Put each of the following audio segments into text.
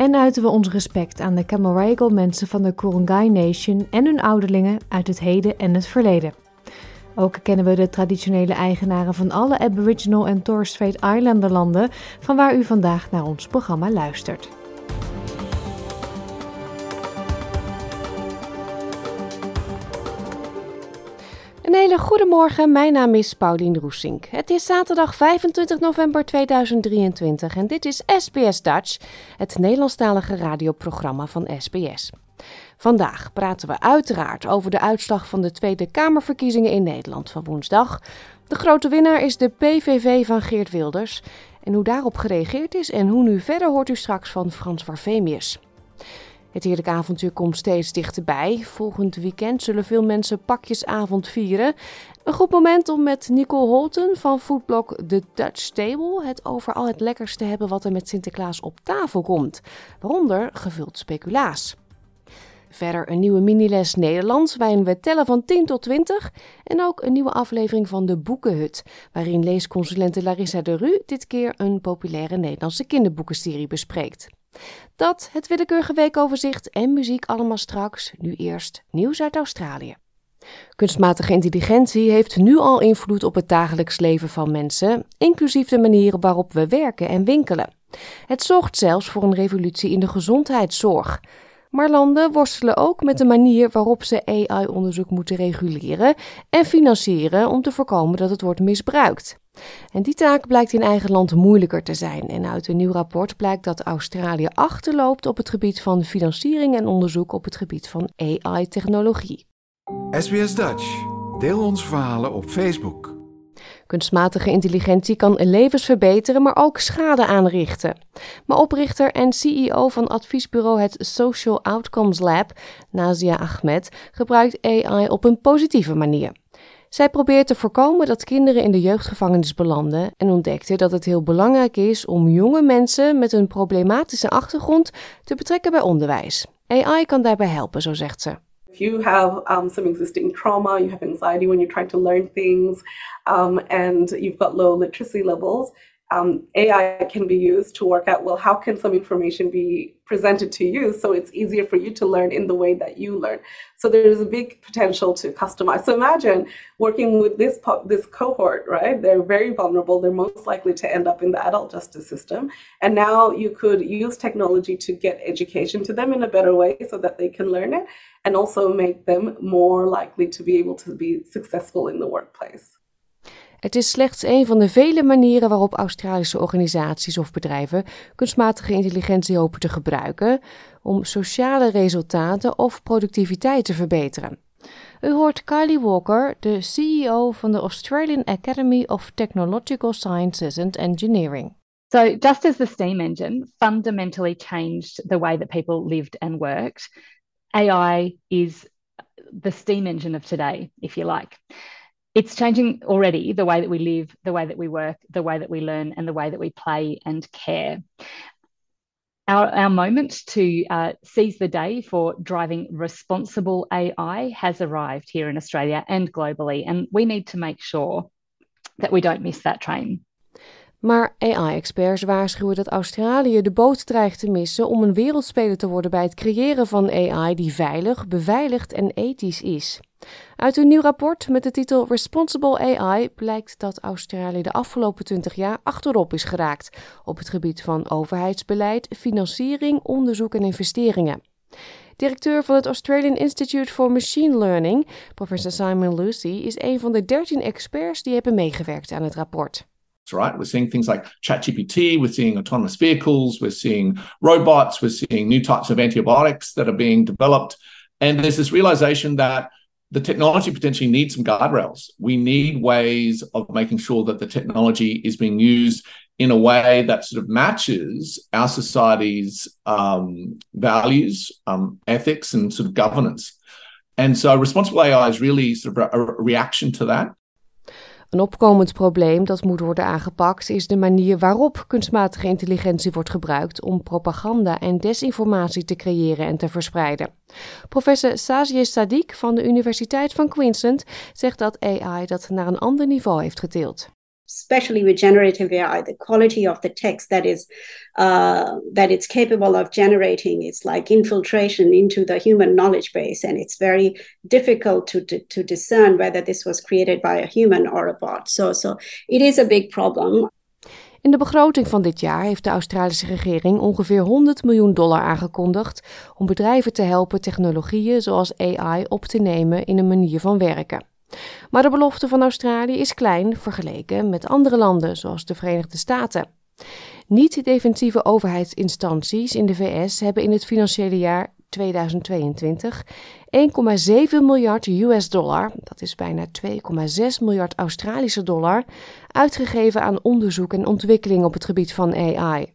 en uiten we ons respect aan de Camaragal mensen van de Kurungay Nation en hun ouderlingen uit het heden en het verleden. Ook kennen we de traditionele eigenaren van alle Aboriginal en Torres Strait Islander landen van waar u vandaag naar ons programma luistert. Hele goede morgen, mijn naam is Paulien Roesink. Het is zaterdag 25 november 2023 en dit is SBS Dutch, het Nederlandstalige radioprogramma van SBS. Vandaag praten we uiteraard over de uitslag van de Tweede Kamerverkiezingen in Nederland van woensdag. De grote winnaar is de PVV van Geert Wilders. En hoe daarop gereageerd is en hoe nu verder hoort u straks van Frans Warfemius. Het heerlijke avontuur komt steeds dichterbij. Volgend weekend zullen veel mensen pakjesavond vieren. Een goed moment om met Nicole Holten van foodblog The Dutch Table het over al het lekkers te hebben wat er met Sinterklaas op tafel komt. Waaronder gevuld speculaas. Verder een nieuwe miniles Nederlands waarin we tellen van 10 tot 20. En ook een nieuwe aflevering van de Boekenhut, waarin leesconsulente Larissa de Ru dit keer een populaire Nederlandse kinderboekenserie bespreekt. Dat, het willekeurige weekoverzicht en muziek allemaal straks. Nu eerst nieuws uit Australië. Kunstmatige intelligentie heeft nu al invloed op het dagelijks leven van mensen, inclusief de manieren waarop we werken en winkelen. Het zorgt zelfs voor een revolutie in de gezondheidszorg. Maar landen worstelen ook met de manier waarop ze AI-onderzoek moeten reguleren en financieren om te voorkomen dat het wordt misbruikt. En die taak blijkt in eigen land moeilijker te zijn. En uit een nieuw rapport blijkt dat Australië achterloopt op het gebied van financiering en onderzoek op het gebied van AI-technologie. SBS Dutch. Deel onze verhalen op Facebook. Kunstmatige intelligentie kan levens verbeteren, maar ook schade aanrichten. Maar oprichter en CEO van adviesbureau het Social Outcomes Lab, Nazia Ahmed, gebruikt AI op een positieve manier. Zij probeert te voorkomen dat kinderen in de jeugdgevangenis belanden en ontdekte dat het heel belangrijk is om jonge mensen met een problematische achtergrond te betrekken bij onderwijs. AI kan daarbij helpen, zo zegt ze. You have um, some existing trauma, you have anxiety when you're trying to learn things, um, and you've got low literacy levels, um, AI can be used to work out well, how can some information be presented to you so it's easier for you to learn in the way that you learn? So there's a big potential to customize. So imagine working with this this cohort, right? They're very vulnerable. They're most likely to end up in the adult justice system, and now you could use technology to get education to them in a better way so that they can learn it, and also make them more likely to be able to be successful in the workplace. Het is slechts een van de vele manieren waarop Australische organisaties of bedrijven kunstmatige intelligentie hopen te gebruiken om sociale resultaten of productiviteit te verbeteren. U hoort Kylie Walker, de CEO van de Australian Academy of Technological Sciences and Engineering. So, just as the steam engine fundamentally changed the way that people lived and worked, AI is the steam engine of today, if you like. It's changing already the way that we live, the way that we work, the way that we learn, and the way that we play and care. Our, our moment to uh, seize the day for driving responsible AI has arrived here in Australia and globally, and we need to make sure that we don't miss that train. Maar AI-experts waarschuwen dat Australië de boot dreigt te missen om een wereldspeler te worden bij het creëren van AI die veilig, beveiligd en ethisch is. Uit een nieuw rapport met de titel Responsible AI blijkt dat Australië de afgelopen 20 jaar achterop is geraakt op het gebied van overheidsbeleid, financiering, onderzoek en investeringen. Directeur van het Australian Institute for Machine Learning, professor Simon Lucy, is een van de 13 experts die hebben meegewerkt aan het rapport. right? We're seeing things like ChatGPT, we're seeing autonomous vehicles, we're seeing robots, we're seeing new types of antibiotics that are being developed. And there's this realization that the technology potentially needs some guardrails. We need ways of making sure that the technology is being used in a way that sort of matches our society's um, values, um, ethics, and sort of governance. And so responsible AI is really sort of a, a reaction to that. Een opkomend probleem dat moet worden aangepakt is de manier waarop kunstmatige intelligentie wordt gebruikt om propaganda en desinformatie te creëren en te verspreiden. Professor Sazieh Sadiq van de Universiteit van Queensland zegt dat AI dat naar een ander niveau heeft getild. Especially with generative AI, the quality of the text that is uh, that it's capable of generating is like infiltration into the human knowledge base, and it's very difficult to, to, to discern whether this was created by a human or a bot. So, so it is a big problem. In de begroting van dit jaar heeft de Australische regering ongeveer 100 miljoen dollar aangekondigd om bedrijven te helpen technologieën zoals AI op te nemen in een manier van werken. Maar de belofte van Australië is klein vergeleken met andere landen, zoals de Verenigde Staten. Niet-defensieve overheidsinstanties in de VS hebben in het financiële jaar 2022 1,7 miljard US dollar, dat is bijna 2,6 miljard Australische dollar, uitgegeven aan onderzoek en ontwikkeling op het gebied van AI.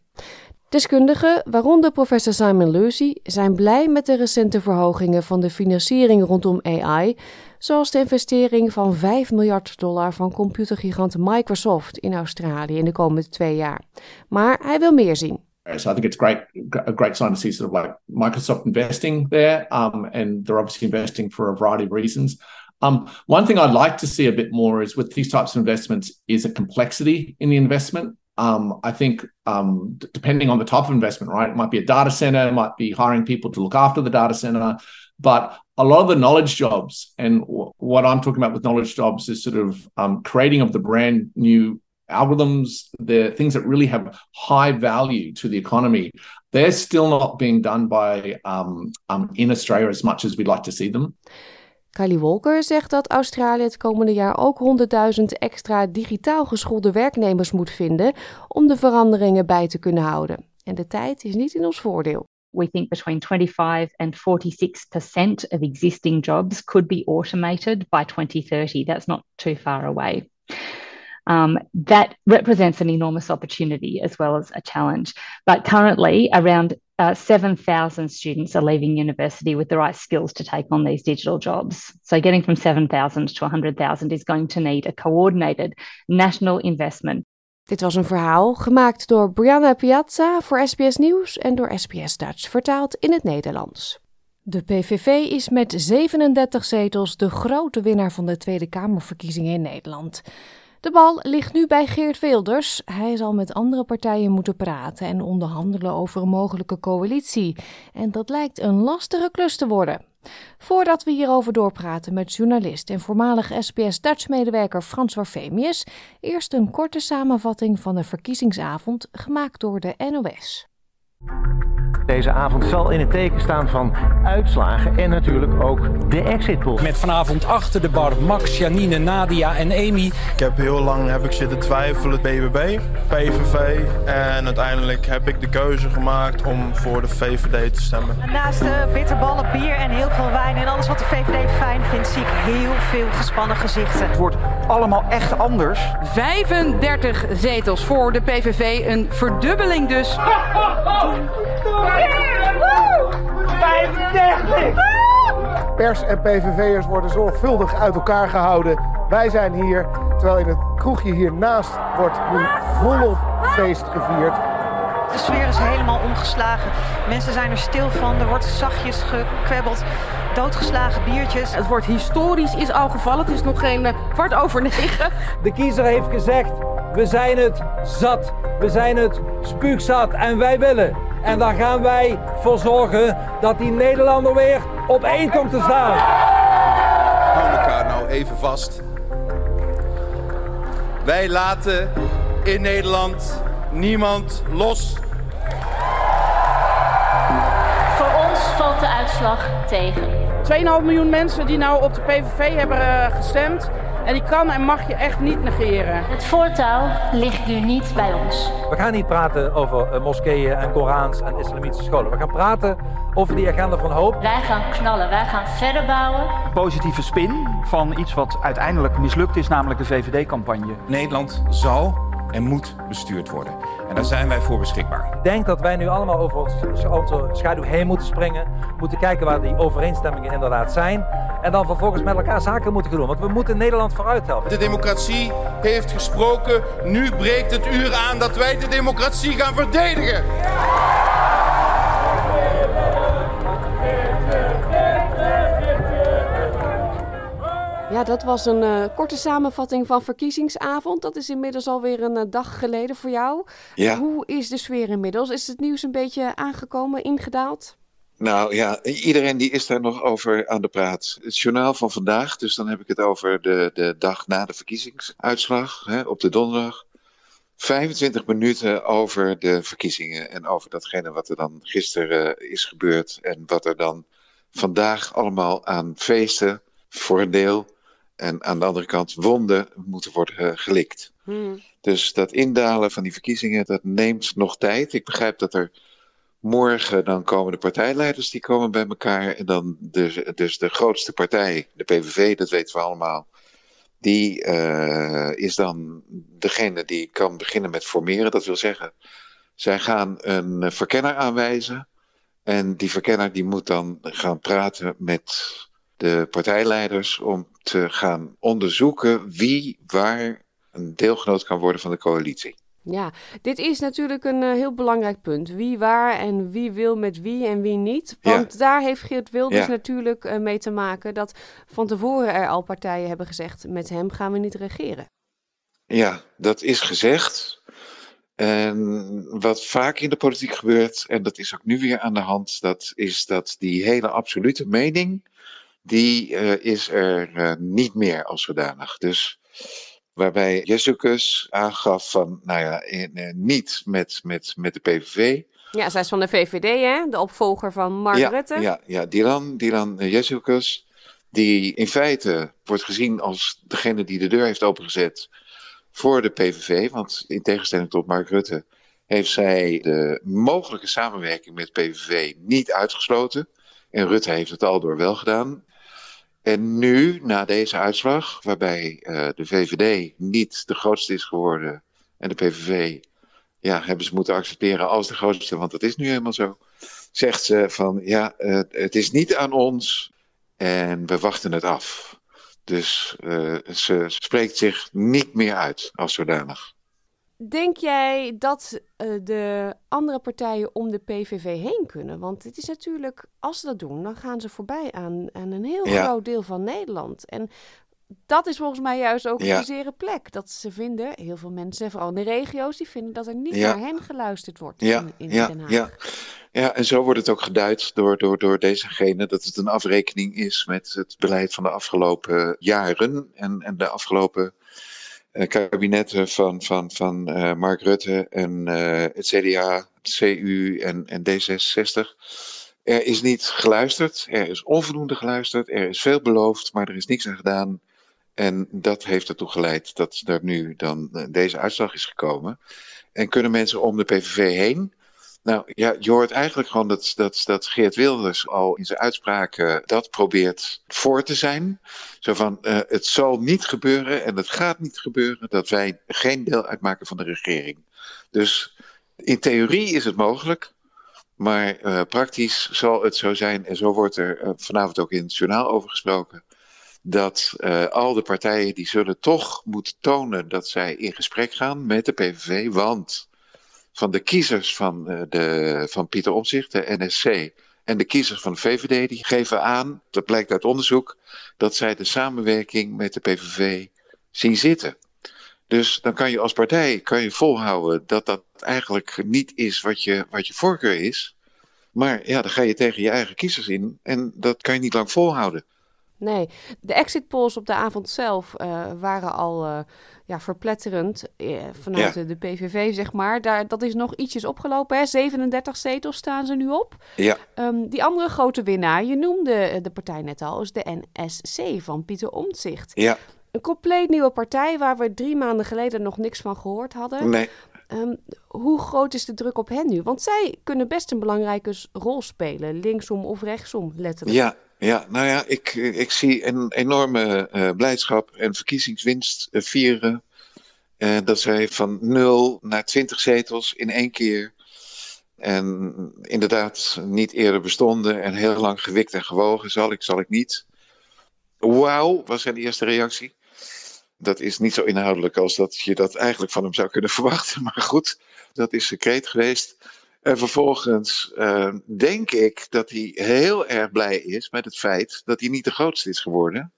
Deskundigen, waaronder professor Simon Lucy, zijn blij met de recente verhogingen van de financiering rondom AI, zoals de investering van 5 miljard dollar van computergigant Microsoft in Australië in de komende twee jaar. Maar hij wil meer zien. So I think it's great, a great sign to see sort of like Microsoft investing there, um, and they're obviously investing for a variety of reasons. Um, one thing I'd like to see a bit more is with these types of investments is a complexity in the investment. Um, I think um, depending on the type of investment, right? It might be a data center, it might be hiring people to look after the data center, but a lot of the knowledge jobs, and w- what I'm talking about with knowledge jobs is sort of um, creating of the brand new algorithms, the things that really have high value to the economy. They're still not being done by um, um, in Australia as much as we'd like to see them. Kylie Walker zegt dat Australië het komende jaar ook 100.000 extra digitaal geschoolde werknemers moet vinden om de veranderingen bij te kunnen houden. En de tijd is niet in ons voordeel. We think between 25 and 46% of existing jobs could be automated by 2030. That's not too far away. Um, that represents an enormous opportunity as well as a challenge. But currently, around uh, 7,000 students are leaving university with the right skills to take on these digital jobs. So, getting from 7,000 to 100,000 is going to need a coordinated national investment Dit was een verhaal gemaakt door Brianna Piazza voor SBS Nieuws en door SBS Dutch, vertaald in het Nederlands. De PVV is met 37 zetels de grote winnaar van de Tweede Kamerverkiezingen in Nederland. De bal ligt nu bij Geert Wilders. Hij zal met andere partijen moeten praten en onderhandelen over een mogelijke coalitie. En dat lijkt een lastige klus te worden. Voordat we hierover doorpraten met journalist en voormalig SBS Dutch-medewerker Frans Warfemius, eerst een korte samenvatting van de verkiezingsavond gemaakt door de NOS. Deze avond zal in het teken staan van uitslagen en natuurlijk ook de exit polls. Met vanavond achter de bar Max, Janine, Nadia en Amy. Ik heb heel lang heb ik zitten twijfelen, BBB, PVV. En uiteindelijk heb ik de keuze gemaakt om voor de VVD te stemmen. Naast de bitterballen, bier en heel veel wijn en alles wat de VVD fijn vindt, zie ik heel veel gespannen gezichten. Het wordt allemaal echt anders. 35 zetels voor de PVV, een verdubbeling dus. 35! Pers en PVV'ers worden zorgvuldig uit elkaar gehouden. Wij zijn hier, terwijl in het kroegje hiernaast wordt nu volop feest gevierd. De sfeer is helemaal omgeslagen. Mensen zijn er stil van. Er wordt zachtjes gekwebbeld. Doodgeslagen biertjes. Het wordt historisch is al gevallen. Het is nog geen uh, kwart over negen. De kiezer heeft gezegd, we zijn het zat. We zijn het spuugzat en wij willen. En daar gaan wij voor zorgen dat die Nederlander weer op één komt te staan. Hou elkaar nou even vast. Wij laten in Nederland niemand los. Voor ons valt de uitslag tegen. 2,5 miljoen mensen die nou op de PVV hebben uh, gestemd. En die kan en mag je echt niet negeren. Het voortouw ligt nu niet bij ons. We gaan niet praten over uh, moskeeën en Korans en islamitische scholen. We gaan praten over die agenda van hoop. Wij gaan knallen, wij gaan verder bouwen. Positieve spin van iets wat uiteindelijk mislukt is, namelijk de VVD-campagne. Nederland zal en moet bestuurd worden. En daar zijn wij voor beschikbaar. Ik denk dat wij nu allemaal over onze schaduw heen moeten springen. Moeten kijken waar die overeenstemmingen inderdaad zijn. En dan vervolgens met elkaar zaken moeten doen. Want we moeten Nederland vooruit helpen. De democratie heeft gesproken. Nu breekt het uur aan dat wij de democratie gaan verdedigen. Ja, dat was een uh, korte samenvatting van verkiezingsavond. Dat is inmiddels alweer een uh, dag geleden voor jou. Ja. Hoe is de sfeer inmiddels? Is het nieuws een beetje aangekomen, ingedaald? Nou ja, iedereen die is daar nog over aan de praat. Het journaal van vandaag, dus dan heb ik het over de, de dag na de verkiezingsuitslag hè, op de donderdag. 25 minuten over de verkiezingen en over datgene wat er dan gisteren uh, is gebeurd. En wat er dan vandaag allemaal aan feesten voor een deel en aan de andere kant wonden moeten worden gelikt. Hmm. Dus dat indalen van die verkiezingen, dat neemt nog tijd. Ik begrijp dat er morgen dan komen de partijleiders, die komen bij elkaar. En dan dus, de grootste partij, de PVV, dat weten we allemaal. Die uh, is dan degene die kan beginnen met formeren. Dat wil zeggen, zij gaan een verkenner aanwijzen. En die verkenner die moet dan gaan praten met de partijleiders om te gaan onderzoeken wie waar een deelgenoot kan worden van de coalitie. Ja, dit is natuurlijk een uh, heel belangrijk punt. Wie waar en wie wil met wie en wie niet. Want ja. daar heeft Geert Wilders Ja. natuurlijk uh, mee te maken dat van tevoren er al partijen hebben gezegd: met hem gaan we niet regeren. Ja, dat is gezegd. En wat vaak in de politiek gebeurt, en dat is ook nu weer aan de hand, dat is dat die hele absolute mening, die uh, is er niet meer als zodanig. Dus waarbij Jezus aangaf van, nou ja, in, uh, niet met, met, met de PVV. Ja, zij is van de VVD, hè? De opvolger van Mark ja, Rutte. Ja, ja, Dylan, Dylan Jezus, die in feite wordt gezien als degene die de deur heeft opengezet voor de PVV. Want in tegenstelling tot Mark Rutte heeft zij de mogelijke samenwerking met PVV niet uitgesloten. En Rutte heeft het al door wel gedaan. En nu, na deze uitslag, waarbij uh, de VVD niet de grootste is geworden en de PVV, ja, hebben ze moeten accepteren als de grootste, want dat is nu helemaal zo. Zegt ze van, ja, uh, het is niet aan ons en we wachten het af. Dus uh, ze spreekt zich niet meer uit als zodanig. Denk jij dat uh, de andere partijen om de PVV heen kunnen? Want het is natuurlijk, als ze dat doen, dan gaan ze voorbij aan, aan een heel ja. groot deel van Nederland. En dat is volgens mij juist ook ja. een zere plek. Dat ze vinden, heel veel mensen, vooral in de regio's, die vinden dat er niet ja. naar hen geluisterd wordt ja. in, in. Den Haag. Ja. ja, en zo wordt het ook geduid door, door, door dezegene dat het een afrekening is met het beleid van de afgelopen jaren en, en de afgelopen kabinetten van, van, van uh, Mark Rutte en uh, het CDA, CU en, en D66. Er is niet geluisterd, er is onvoldoende geluisterd, er is veel beloofd, maar er is niks aan gedaan. En dat heeft ertoe geleid dat er nu dan deze uitslag is gekomen. En kunnen mensen om de PVV heen? Nou ja, je hoort eigenlijk gewoon dat, dat, dat Geert Wilders al in zijn uitspraken dat probeert voor te zijn. Zo van, uh, het zal niet gebeuren en het gaat niet gebeuren dat wij geen deel uitmaken van de regering. Dus in theorie is het mogelijk, maar uh, praktisch zal het zo zijn, en zo wordt er uh, vanavond ook in het journaal over gesproken, dat al de partijen die zullen toch moeten tonen dat zij in gesprek gaan met de PVV, want van de kiezers van, uh, de, van Pieter Omtzigt, de NSC, en de kiezers van de VVD, die geven aan, dat blijkt uit onderzoek, dat zij de samenwerking met de PVV zien zitten. Dus dan kan je als partij kan je volhouden dat dat eigenlijk niet is wat je, wat je voorkeur is. Maar ja, dan ga je tegen je eigen kiezers in en dat kan je niet lang volhouden. Nee, de exit polls op de avond zelf uh, waren al uh, ja, verpletterend uh, vanuit ja. de PVV, zeg maar. Daar, dat is nog ietsjes opgelopen, hè? 37 zetels staan ze nu op. Ja. Um, die andere grote winnaar, je noemde de partij net al, is de NSC van Pieter Omtzigt. Ja. Een compleet nieuwe partij waar we drie maanden geleden nog niks van gehoord hadden. Nee. Um, hoe groot is de druk op hen nu? Want zij kunnen best een belangrijke rol spelen, linksom of rechtsom, letterlijk. Ja, ja, nou ja, ik, ik zie een enorme uh, blijdschap en verkiezingswinst uh, vieren. Dat zij van 0 naar 20 zetels in één keer. En inderdaad niet eerder bestonden en heel lang gewikt en gewogen, zal ik, zal ik niet. Wauw, was zijn eerste reactie. Dat is niet zo inhoudelijk als dat je dat eigenlijk van hem zou kunnen verwachten. Maar goed, dat is secreet geweest. En vervolgens uh, denk ik dat hij heel erg blij is met het feit dat hij niet de grootste is geworden.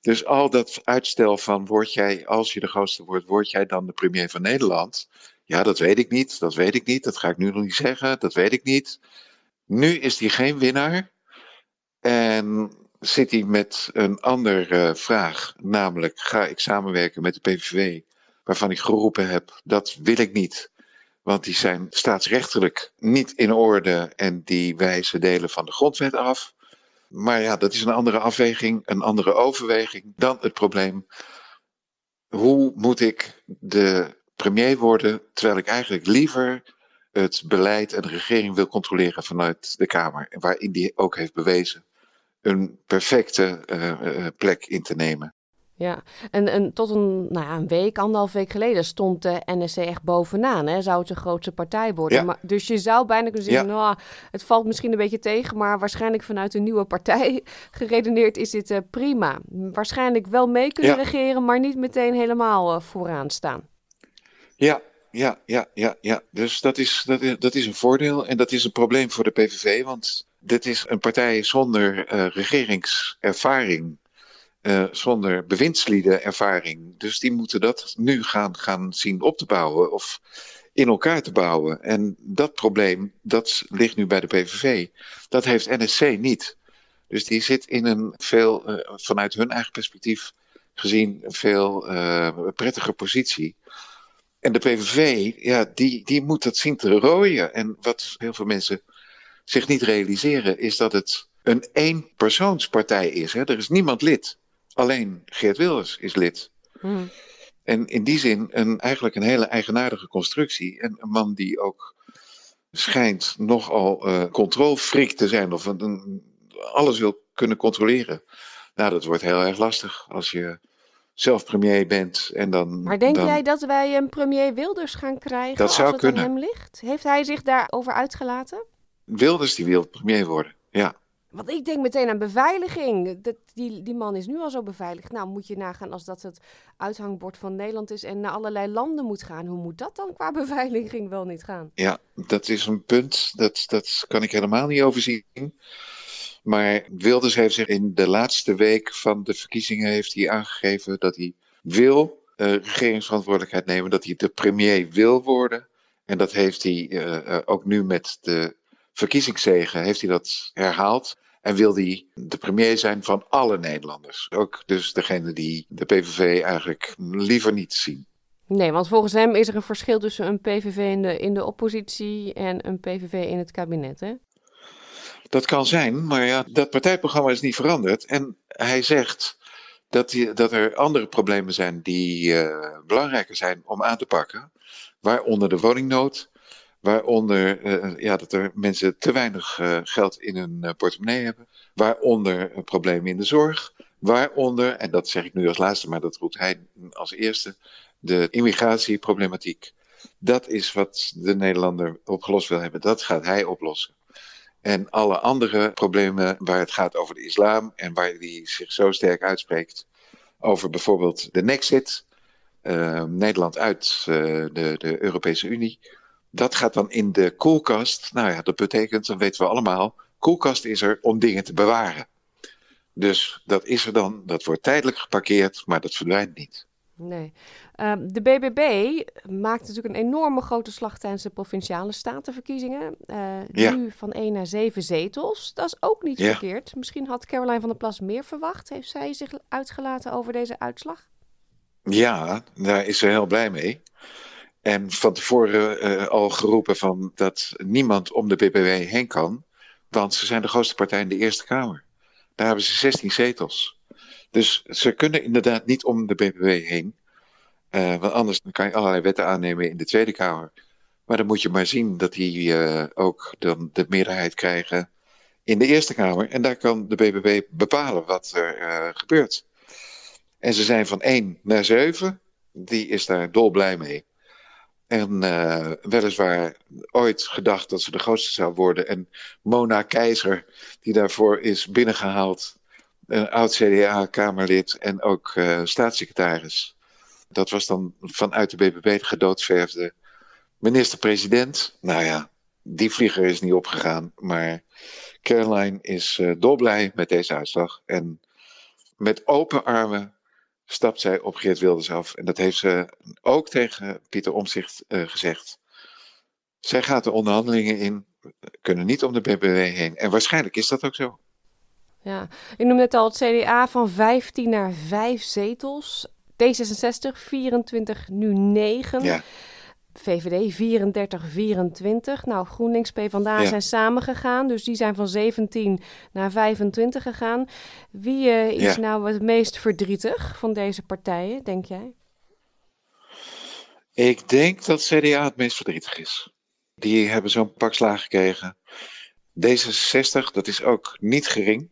Dus al dat uitstel van word jij, als je de grootste wordt, word jij dan de premier van Nederland? Ja, dat weet ik niet, dat weet ik niet, dat ga ik nu nog niet zeggen, dat weet ik niet. Nu is hij geen winnaar en zit hij met een andere vraag, namelijk ga ik samenwerken met de PVV, waarvan ik geroepen heb, dat wil ik niet. Want die zijn staatsrechtelijk niet in orde en die wijzen delen van de grondwet af. Maar ja, dat is een andere afweging, een andere overweging dan het probleem. Hoe moet ik de premier worden terwijl ik eigenlijk liever het beleid en de regering wil controleren vanuit de Kamer, waarin die ook heeft bewezen een perfecte uh, plek in te nemen. Ja, en, en tot een, nou ja, een week, anderhalf week geleden stond de NSC echt bovenaan. Hè? Zou het de grootste partij worden. Ja. Maar, dus je zou bijna kunnen zeggen, ja. nou, het valt misschien een beetje tegen, maar waarschijnlijk vanuit een nieuwe partij geredeneerd is dit uh, prima. Waarschijnlijk wel mee kunnen regeren, maar niet meteen helemaal uh, vooraan staan. Ja, ja, ja, ja, ja. Dus dat is, dat, is, dat is een voordeel en dat is een probleem voor de PVV, want dit is een partij zonder uh, regeringservaring. Uh, zonder bewindsliedenervaring. Dus die moeten dat nu gaan, gaan zien op te bouwen of in elkaar te bouwen. En dat probleem, dat ligt nu bij de PVV. Dat heeft NSC niet. Dus die zit in een veel, uh, vanuit hun eigen perspectief gezien, een veel uh, prettiger positie. En de PVV, ja, die, die moet dat zien te rooien. En wat heel veel mensen zich niet realiseren, is dat het een eenpersoonspartij is. Hè? Er is niemand lid. Alleen Geert Wilders is lid. Hmm. En in die zin een, eigenlijk een hele eigenaardige constructie. En een man die ook schijnt nogal uh, controlfreak te zijn. Of een, een, alles wil kunnen controleren. Nou, dat wordt heel erg lastig als je zelf premier bent. En dan, maar denk dan... jij dat wij een premier Wilders gaan krijgen dat zou als het kunnen. aan hem ligt? Heeft hij zich daarover uitgelaten? Wilders die wil premier worden, ja. Want ik denk meteen aan beveiliging. Dat, die, die man is nu al zo beveiligd. Nou, moet je nagaan als dat het uithangbord van Nederland is en naar allerlei landen moet gaan. Hoe moet dat dan qua beveiliging wel niet gaan? Ja, dat is een punt. Dat, dat kan ik helemaal niet overzien. Maar Wilders heeft zich in de laatste week van de verkiezingen heeft hij aangegeven dat hij wil uh, regeringsverantwoordelijkheid nemen. Dat hij de premier wil worden. En dat heeft hij uh, ook nu met de verkiezingszegen heeft hij dat herhaald. En wil hij de premier zijn van alle Nederlanders. Ook dus degene die de PVV eigenlijk liever niet zien. Nee, want volgens hem is er een verschil tussen een PVV in de, in de oppositie en een PVV in het kabinet, hè? Dat kan zijn, maar ja, dat partijprogramma is niet veranderd. En hij zegt dat, die, dat er andere problemen zijn die uh, belangrijker zijn om aan te pakken. Waaronder de woningnood, Waaronder uh, ja, dat er mensen te weinig uh, geld in hun uh, portemonnee hebben. Waaronder problemen in de zorg. Waaronder, en dat zeg ik nu als laatste, maar dat roept hij als eerste, de immigratieproblematiek. Dat is wat de Nederlander opgelost wil hebben. Dat gaat hij oplossen. En alle andere problemen waar het gaat over de islam en waar hij zich zo sterk uitspreekt over bijvoorbeeld de Nexit, Nederland uit de, de Europese Unie dat gaat dan in de koelkast. Nou ja, dat betekent, dat weten we allemaal, koelkast is er om dingen te bewaren. Dus dat is er dan, dat wordt tijdelijk geparkeerd, maar dat verdwijnt niet. Nee. Uh, de BBB maakt natuurlijk een enorme grote slag tijdens de provinciale statenverkiezingen. Uh, ja. Nu van 1 naar 7 zetels. Dat is ook niet Ja. verkeerd. Misschien had Caroline van der Plas meer verwacht. Heeft zij zich uitgelaten over deze uitslag? Ja, daar is ze heel blij mee. En van tevoren eh, al geroepen van dat niemand om de BBW heen kan, want ze zijn de grootste partij in de Eerste Kamer. Daar hebben ze 16 zetels. Dus ze kunnen inderdaad niet om de BBW heen. Eh, want anders kan je allerlei wetten aannemen in de Tweede Kamer. Maar dan moet je maar zien dat die eh, ook dan de meerderheid krijgen in de Eerste Kamer. En daar kan de BBB bepalen wat er gebeurt. En ze zijn van 1 naar 7. Die is daar dolblij mee. En eh, weliswaar ooit gedacht dat ze de grootste zou worden. En Mona Keizer, die daarvoor is binnengehaald, een oud CDA-kamerlid en ook uh, staatssecretaris. Dat was dan vanuit de BBB gedoodverfde minister-president. Nou ja, die vlieger is niet opgegaan, maar Caroline is uh, dolblij met deze uitslag. En met open armen stapt zij op Geert Wilders af. En dat heeft ze ook tegen Pieter Omzicht uh, gezegd. Zij gaat de onderhandelingen in, kunnen niet om de BBW heen. En waarschijnlijk is dat ook zo. Ja, je noemde net al het CDA van 15 naar 5 zetels. D66 24, nu 9. Ja. VVD 34, 24. Nou, GroenLinks, PvdA ja. zijn samengegaan. Dus die zijn van 17 naar 25 gegaan. Wie uh, is ja. nou het meest verdrietig van deze partijen, denk jij? Ik denk dat CDA het meest verdrietig is. Die hebben zo'n pak slaag gekregen. D66, dat is ook niet gering.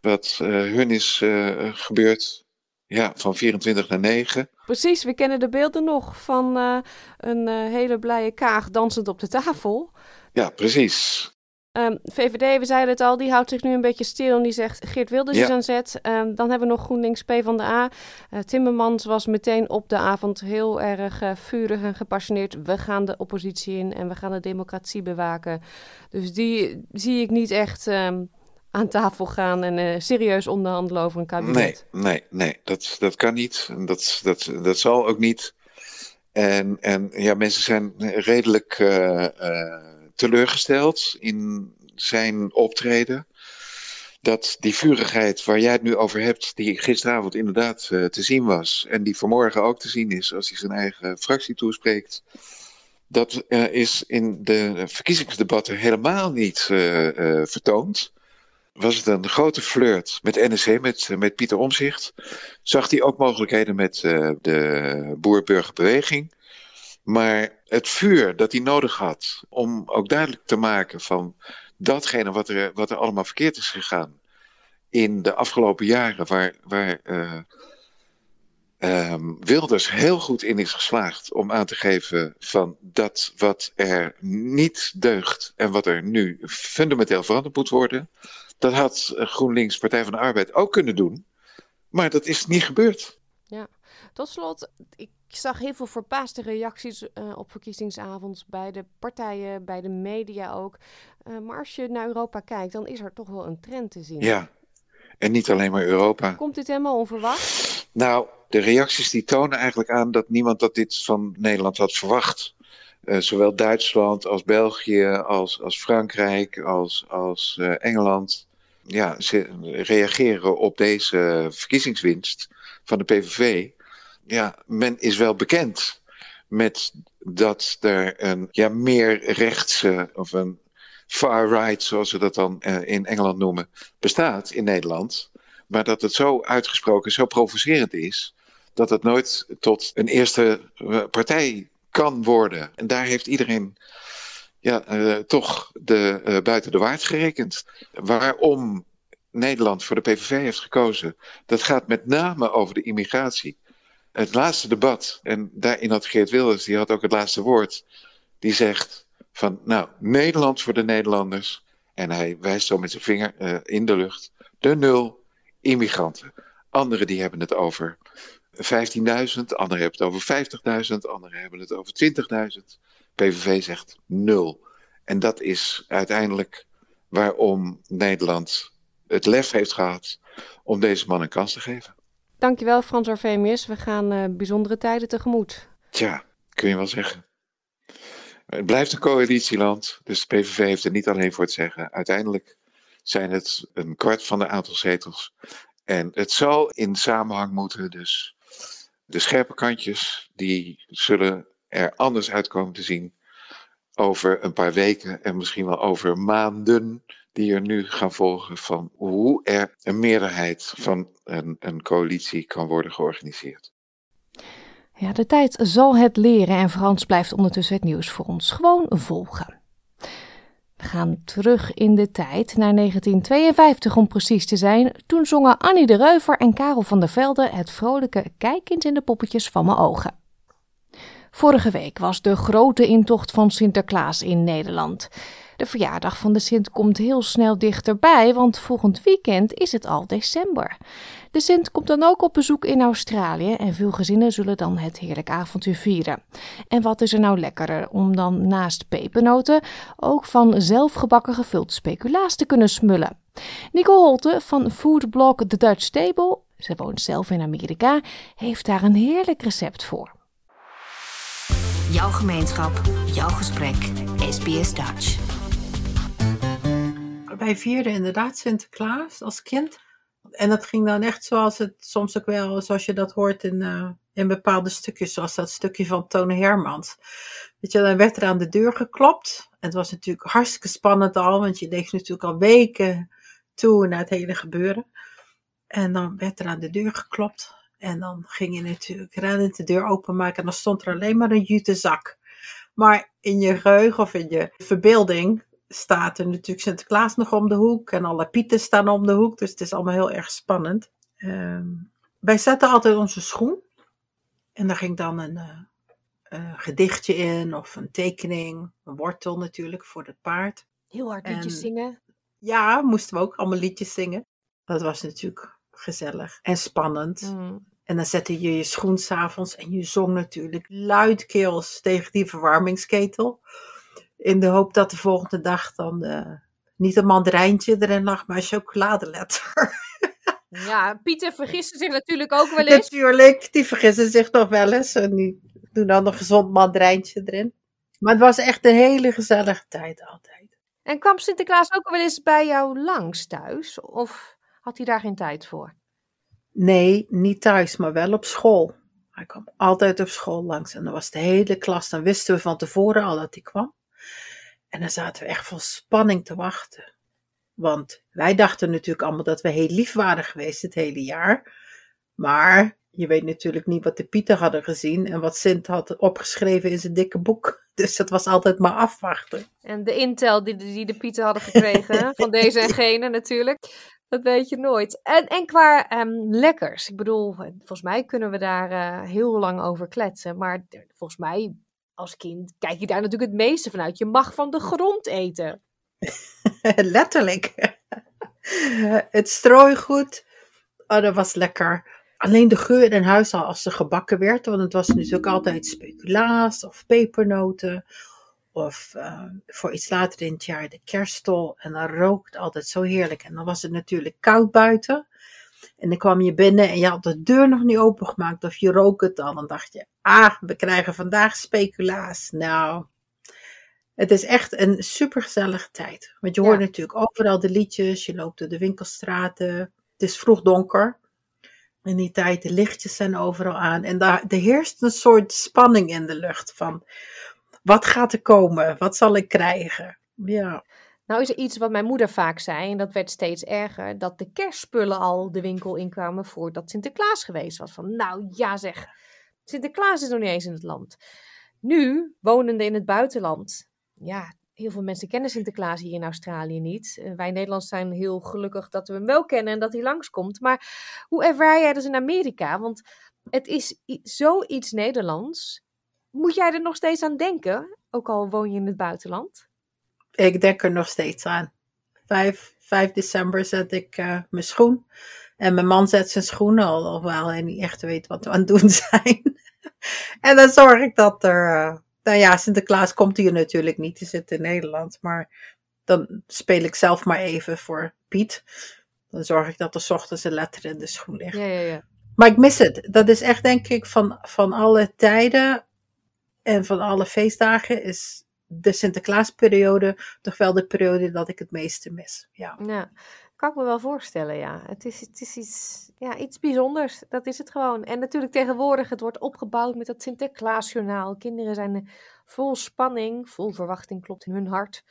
Wat uh, hun is uh, gebeurd ja, van 24 naar 9. Precies, we kennen de beelden nog van uh, een uh, hele blije kaag dansend op de tafel. Ja, precies. Um, VVD, we zeiden het al, die houdt zich nu een beetje stil en die zegt Geert Wilders ja. is aan zet. Um, dan hebben we nog GroenLinks P van de A. Uh, Timmermans was meteen op de avond heel erg uh, vurig en gepassioneerd. We gaan de oppositie in en we gaan de democratie bewaken. Dus die zie ik niet echt... Um, aan tafel gaan en uh, serieus onderhandelen over een kabinet. Nee, nee, nee, dat, dat kan niet. Dat, dat, dat zal ook niet. En, en ja, mensen zijn redelijk uh, uh, teleurgesteld in zijn optreden. Dat die vurigheid waar jij het nu over hebt, die gisteravond inderdaad te zien was. En die vanmorgen ook te zien is als hij zijn eigen fractie toespreekt. Dat is in de verkiezingsdebatten helemaal niet vertoond was het een grote flirt met NSC, met, met Pieter Omzicht. Zag hij ook mogelijkheden met uh, de boer-burgerbeweging. Maar het vuur dat hij nodig had om ook duidelijk te maken van datgene wat er, wat er allemaal verkeerd is gegaan in de afgelopen jaren, waar, waar uh, um, Wilders heel goed in is geslaagd om aan te geven van dat wat er niet deugt en wat er nu fundamenteel veranderd moet worden, dat had GroenLinks Partij van de Arbeid ook kunnen doen. Maar dat is niet gebeurd. Ja, tot slot, ik zag heel veel verbaasde reacties uh, op verkiezingsavonds bij de partijen, bij de media ook. Uh, maar als je naar Europa kijkt, dan is er toch wel een trend te zien. Ja, en niet alleen maar Europa. Komt dit helemaal onverwacht? Nou, de reacties die tonen eigenlijk aan dat niemand dat dit van Nederland had verwacht. Uh, zowel Duitsland als België, als, als Frankrijk, als, als Engeland ja, reageren op deze verkiezingswinst van de PVV. Ja, men is wel bekend met dat er een ja, meer rechtse of een far-right, zoals ze dat dan uh, in Engeland noemen, bestaat in Nederland. Maar dat het zo uitgesproken, zo provocerend is, dat het nooit tot een eerste eh, partij kan worden. En daar heeft iedereen ja, uh, toch de, uh, buiten de waard gerekend. Waarom Nederland voor de PVV heeft gekozen, dat gaat met name over de immigratie. Het laatste debat, en daarin had Geert Wilders, die had ook het laatste woord, die zegt van, nou, Nederland voor de Nederlanders, en hij wijst zo met zijn vinger uh, in de lucht, de nul immigranten. Anderen die hebben het over 15.000, anderen hebben het over 50.000, anderen hebben het over 20.000. PVV zegt nul. En dat is uiteindelijk waarom Nederland het lef heeft gehad om deze man een kans te geven. Dankjewel Frans Arvemius. We gaan uh, bijzondere tijden tegemoet. Tja, kun je wel zeggen. Het blijft een coalitieland, dus de PVV heeft er niet alleen voor te zeggen. Uiteindelijk zijn het een kwart van de aantal zetels. En het zal in samenhang moeten, dus de scherpe kantjes, die zullen er anders uitkomen te zien over een paar weken en misschien wel over maanden die er nu gaan volgen van hoe er een meerderheid van een, een coalitie kan worden georganiseerd. Ja, de tijd zal het leren en Frans blijft ondertussen het nieuws voor ons gewoon volgen. We gaan terug in de tijd naar 1952 om precies te zijn. Toen zongen Annie de Reuver en Karel van der Velde het vrolijke Kijk eens in de poppetjes van mijn ogen. Vorige week was de grote intocht van Sinterklaas in Nederland. De verjaardag van de Sint komt heel snel dichterbij, want volgend weekend is het al december. De Sint komt dan ook op bezoek in Australië en veel gezinnen zullen dan het heerlijk avontuur vieren. En wat is er nou lekkerder om dan naast pepernoten ook van zelfgebakken gevuld speculaas te kunnen smullen? Nicole Holte van foodblog The Dutch Table, ze woont zelf in Amerika, heeft daar een heerlijk recept voor. Jouw gemeenschap, jouw gesprek, SBS Dutch. Wij vierden inderdaad Sinterklaas als kind. En dat ging dan echt zoals het soms ook wel, zoals je dat hoort in, uh, in bepaalde stukjes, zoals dat stukje van Tone Hermans. Weet je, dan werd er aan de deur geklopt. En het was natuurlijk hartstikke spannend al, want je leeft natuurlijk al weken toe naar het hele gebeuren. En dan werd er aan de deur geklopt. En dan ging je natuurlijk rennen de deur openmaken en dan stond er alleen maar een jute zak. Maar in je geheugen of in je verbeelding staat er natuurlijk Sinterklaas nog om de hoek en alle pieten staan om de hoek. Dus het is allemaal heel erg spannend. Um, wij zetten altijd onze schoen en daar ging dan een uh, gedichtje in of een tekening, een wortel natuurlijk voor het paard. Heel hard liedjes en, zingen. Ja, moesten we ook allemaal liedjes zingen. Dat was natuurlijk gezellig en spannend. Mm. En dan zette je je schoen s'avonds en je zong natuurlijk luidkeels tegen die verwarmingsketel. In de hoop dat de volgende dag dan uh, niet een mandarijntje erin lag, maar een chocoladeletter. Ja, Pieter vergissen zich natuurlijk ook wel eens. Natuurlijk, die vergissen zich nog wel eens. En die doen dan een gezond mandarijntje erin. Maar het was echt een hele gezellige tijd altijd. En kwam Sinterklaas ook wel eens bij jou langs thuis? Of had hij daar geen tijd voor? Nee, niet thuis, maar wel op school. Hij kwam altijd op school langs en dan was de hele klas. Dan wisten we van tevoren al dat hij kwam. En dan zaten we echt vol spanning te wachten. Want wij dachten natuurlijk allemaal dat we heel lief waren geweest het hele jaar. Maar je weet natuurlijk niet wat de Pieter hadden gezien en wat Sint had opgeschreven in zijn dikke boek. Dus dat was altijd maar afwachten. En de intel die, die de Pieter hadden gekregen, van deze en gene natuurlijk. Dat weet je nooit. En, en qua um, lekkers. Ik bedoel, volgens mij kunnen we daar uh, heel lang over kletsen. Maar volgens mij, als kind, kijk je daar natuurlijk het meeste vanuit. Je mag van de grond eten. Letterlijk. het strooigoed. Oh, dat was lekker. Alleen de geur in huis al als ze gebakken werd. Want het was natuurlijk altijd speculaas of pepernoten. Of uh, voor iets later in het jaar de kerststol. En dan rookt altijd zo heerlijk. En dan was het natuurlijk koud buiten. En dan kwam je binnen en je had de deur nog niet opengemaakt. Of je rook het al. Dan dacht je, ah, we krijgen vandaag speculaas. Nou, het is echt een supergezellige tijd. Want je hoort natuurlijk overal de liedjes. Je loopt door de winkelstraten. Het is vroeg donker. In die tijd, de lichtjes zijn overal aan. En daar er heerst een soort spanning in de lucht van... Wat gaat er komen? Wat zal ik krijgen? Ja. Nou is er iets wat mijn moeder vaak zei, en dat werd steeds erger, dat de kerstspullen al de winkel inkwamen voordat Sinterklaas geweest was. Van nou ja zeg, Sinterklaas is nog niet eens in het land. Nu, wonende in het buitenland, ja, heel veel mensen kennen Sinterklaas hier in Australië niet. Wij Nederlanders zijn heel gelukkig dat we hem wel kennen en dat hij langskomt. Maar hoe ervaar jij dat in Amerika? Want het is zoiets Nederlands. Moet jij er nog steeds aan denken, ook al woon je in het buitenland? Ik denk er nog steeds aan. 5, 5 december zet ik uh, mijn schoen. En mijn man zet zijn schoenen, alhoewel hij niet echt weet wat we aan het doen zijn. en dan zorg ik dat er. Uh, nou ja, Sinterklaas komt hier natuurlijk niet, die zit in Nederland. Maar dan speel ik zelf maar even voor Piet. Dan zorg ik dat er ochtends een letter in de schoen ligt. Ja, ja, ja. Maar ik mis het. Dat is echt, denk ik, van, van alle tijden en van alle feestdagen is de Sinterklaasperiode toch wel de periode dat ik het meeste mis. Ja. ja, kan ik me wel voorstellen, ja. Het is, het is iets, ja, iets bijzonders, dat is het gewoon. En natuurlijk tegenwoordig, het wordt opgebouwd met dat Sinterklaasjournaal. Kinderen zijn vol spanning, vol verwachting klopt in hun hart.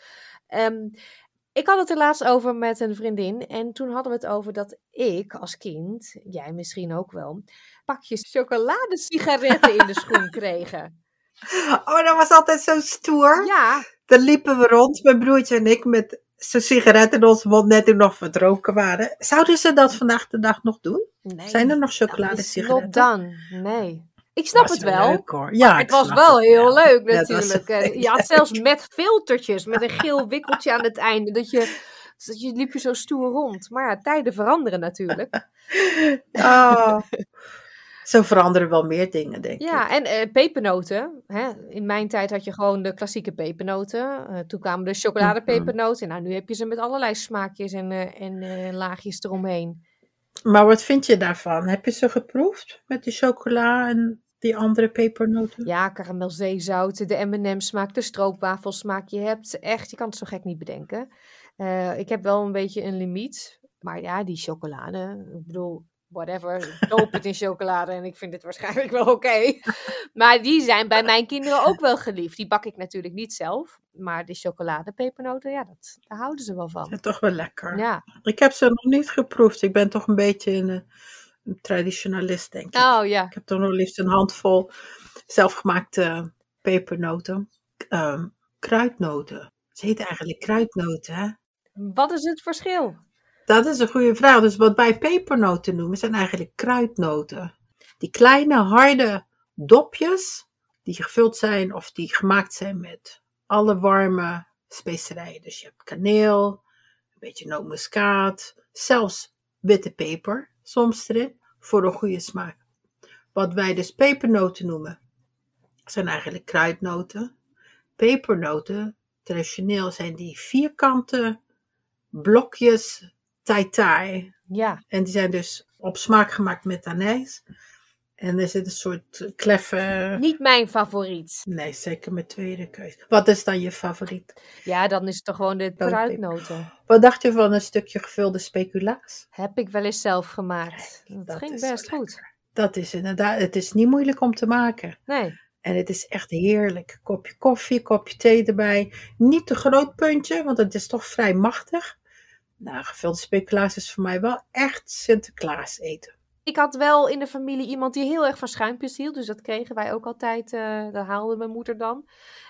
Um, ik had het er laatst over met een vriendin en toen hadden we het over dat ik als kind, jij misschien ook wel, pakjes chocoladesigaretten in de schoen kregen. Oh, dat was altijd zo stoer. Ja. Dan liepen we rond, mijn broertje en ik, met zo'n sigaret in onze mond, net toen nog verdronken waren. Zouden ze dat vandaag de dag nog doen? Nee. Zijn er nog chocoladesigaretten? Done, nee. Ik snap Was het wel leuk, hoor. Ja, het was wel het heel leuk Ja, natuurlijk. Eh, je had zelfs met filtertjes, met een geel wikkeltje aan het einde. Dat je, dat je liep je zo stoer rond. Maar ja, tijden veranderen natuurlijk. Oh. Zo veranderen wel meer dingen, denk ik. Ja, en eh, pepernoten. Hè? In mijn tijd had je gewoon de klassieke pepernoten. Eh, toen kwamen de chocoladepepernoten. Nou, nu heb je ze met allerlei smaakjes en, eh, en laagjes eromheen. Maar wat vind je daarvan? Heb je ze geproefd met die chocola en die andere pepernoten? Ja, karamelzeezout, de M&M smaak, de stroopwafelsmaak. Je hebt echt, je kan het zo gek niet bedenken. Ik heb wel een beetje een limiet. Maar ja, die chocolade, ik bedoel, whatever. Doop het in chocolade en ik vind het waarschijnlijk wel oké. Maar die zijn bij mijn kinderen ook wel geliefd. Die bak ik natuurlijk niet zelf. Maar die chocoladepepernoten, ja, dat, daar houden ze wel van. Ja, toch wel lekker. Ja. Ik heb ze nog niet geproefd. Ik ben toch een beetje een, een traditionalist, denk ik. Oh ja. Ik heb toch nog liefst een handvol zelfgemaakte pepernoten. Ehm, kruidnoten. Ze heten eigenlijk kruidnoten, hè? Wat is het verschil? Dat is een goede vraag. Dus wat wij pepernoten noemen, zijn eigenlijk kruidnoten. Die kleine, harde dopjes, die gevuld zijn of die gemaakt zijn met alle warme specerijen. Dus je hebt kaneel, een beetje nootmuskaat, zelfs witte peper soms erin, voor een goede smaak. Wat wij dus pepernoten noemen, zijn eigenlijk kruidnoten. Pepernoten, traditioneel zijn die vierkante blokjes tai tai. Ja. En die zijn dus op smaak gemaakt met anijs. En er zit een soort kleffe... Niet mijn favoriet. Nee, zeker mijn tweede keuze. Wat is dan je favoriet? Ja, dan is het toch gewoon de kruidnoten. Wat dacht je van een stukje gevulde speculaas? Heb ik wel eens zelf gemaakt. Dat, dat ging best goed. Dat is inderdaad, het is niet moeilijk om te maken. Nee. En het is echt heerlijk. Kopje koffie, kopje thee erbij. Niet te groot puntje, want het is toch vrij machtig. Nou, gevulde speculaas is voor mij wel echt Sinterklaas eten. Ik had wel in de familie iemand die heel erg van schuimpjes hield. Dus dat kregen wij ook altijd. eh dat haalde mijn moeder dan.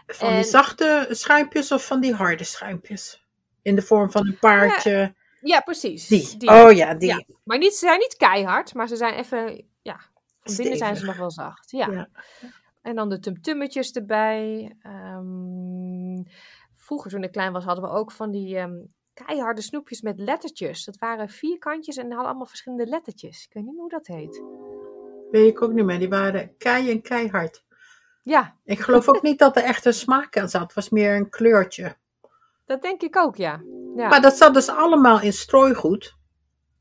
Van En- die zachte schuimpjes of van die harde schuimpjes? In de vorm van een paardje. Ja, precies. Die. Oh ja, die. Maar niet, ze zijn niet keihard, maar ze zijn even. Ja, van binnen zijn ze nog wel zacht. Ja. Ja. En dan de tumtummetjes erbij. Ehm, vroeger, toen ik klein was, hadden we ook van die ehm, keiharde snoepjes met lettertjes. Dat waren vierkantjes en hadden allemaal verschillende lettertjes. Ik weet niet meer hoe dat heet. Weet ik ook niet meer. Die waren kei en keihard. Ja, Ik geloof ook niet dat er echt een smaak aan zat. Het was meer een kleurtje. dat denk ik ook, ja. ja. Maar dat zat dus allemaal in strooigoed.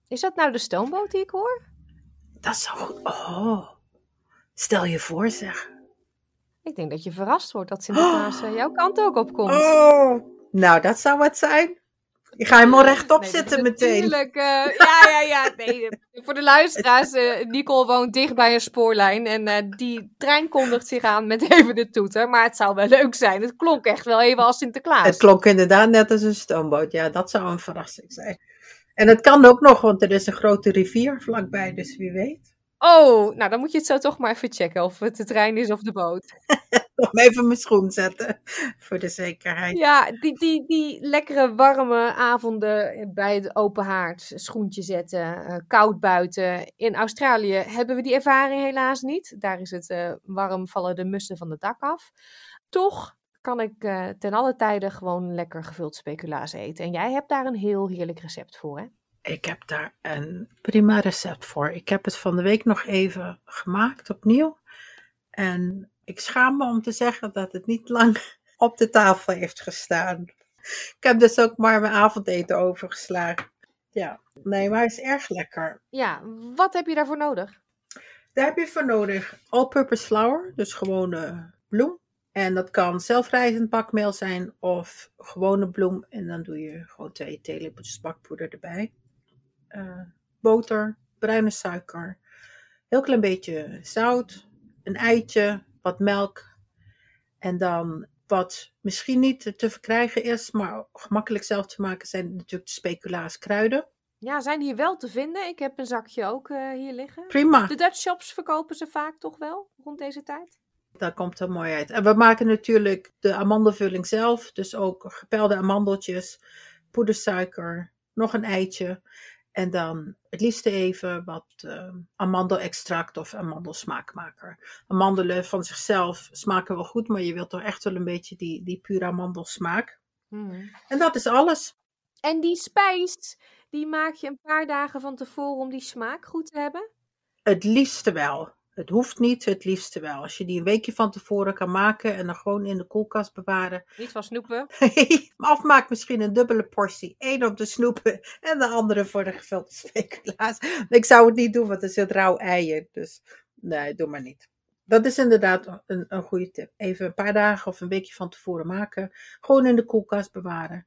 Is dat nou de stoomboot die ik hoor? Dat is zo goed. Oh. Stel je voor, zeg. Ik denk dat je verrast wordt dat Sinterklaas eh, jouw kant ook opkomt. Oh. Nou, dat zou wat zijn. Ik ga helemaal rechtop Nee, zitten meteen. Natuurlijk, eh, ja, ja, ja. Nee, eh, voor de luisteraars, eh, Nicole woont dicht bij een spoorlijn. En die trein kondigt zich aan met even de toeter. Maar het zou wel leuk zijn. Het klonk echt wel even als Sinterklaas. Het klonk inderdaad net als een stoomboot. Ja, dat zou een verrassing zijn. En het kan ook nog, want er is een grote rivier vlakbij, dus wie weet. Oh, nou dan moet je het zo toch maar even checken of het de trein is of de boot. Even mijn schoen zetten, voor de zekerheid. Ja, die, die, die lekkere warme avonden bij het open haard, schoentje zetten, eh, koud buiten. In Australië hebben we die ervaring helaas niet. Daar is het eh, warm, vallen de mussen van het dak af. Toch kan ik eh, ten alle tijde gewoon lekker gevuld speculaas eten. En jij hebt daar een heel heerlijk recept voor, hè? Ik heb daar een prima recept voor. Ik heb het van de week nog even gemaakt, opnieuw. En ik schaam me om te zeggen dat het niet lang op de tafel heeft gestaan. Ik heb dus ook maar mijn avondeten overgeslagen. Ja, nee, maar het is erg lekker. Ja, wat heb je daarvoor nodig? Daar heb je voor nodig all-purpose flour, dus gewone bloem. En dat kan zelfrijzend bakmeel zijn of gewone bloem. En dan doe je gewoon twee theelepeltjes bakpoeder erbij. Eh, boter, bruine suiker, heel klein beetje zout, een eitje, wat melk. En dan wat misschien niet te verkrijgen is, maar gemakkelijk zelf te maken zijn natuurlijk de speculaas kruiden. Ja, zijn die hier wel te vinden? Ik heb een zakje ook eh, hier liggen. Prima. De Dutch shops verkopen ze vaak toch wel rond deze tijd? Dat komt er mooi uit. En we maken natuurlijk de amandelvulling zelf. Dus ook gepelde amandeltjes, poedersuiker, nog een eitje. En dan het liefst even wat uh, amandelextract of amandelsmaakmaker. Amandelen van zichzelf smaken wel goed, maar je wilt toch echt wel een beetje die, die pure amandelsmaak. Hmm. En dat is alles. En die spijs, die maak je een paar dagen van tevoren om die smaak goed te hebben? Het liefste wel. Het hoeft niet, het liefste wel. Als je die een weekje van tevoren kan maken en dan gewoon in de koelkast bewaren. Niet van snoepen. Afmaak misschien een dubbele portie. Eén om te snoepen en de andere voor de gevulde speculaas. Ik zou het niet doen, want er zit rauw eieren. Dus nee, doe maar niet. Dat is inderdaad een, een goede tip. Even een paar dagen of een weekje van tevoren maken. Gewoon in de koelkast bewaren.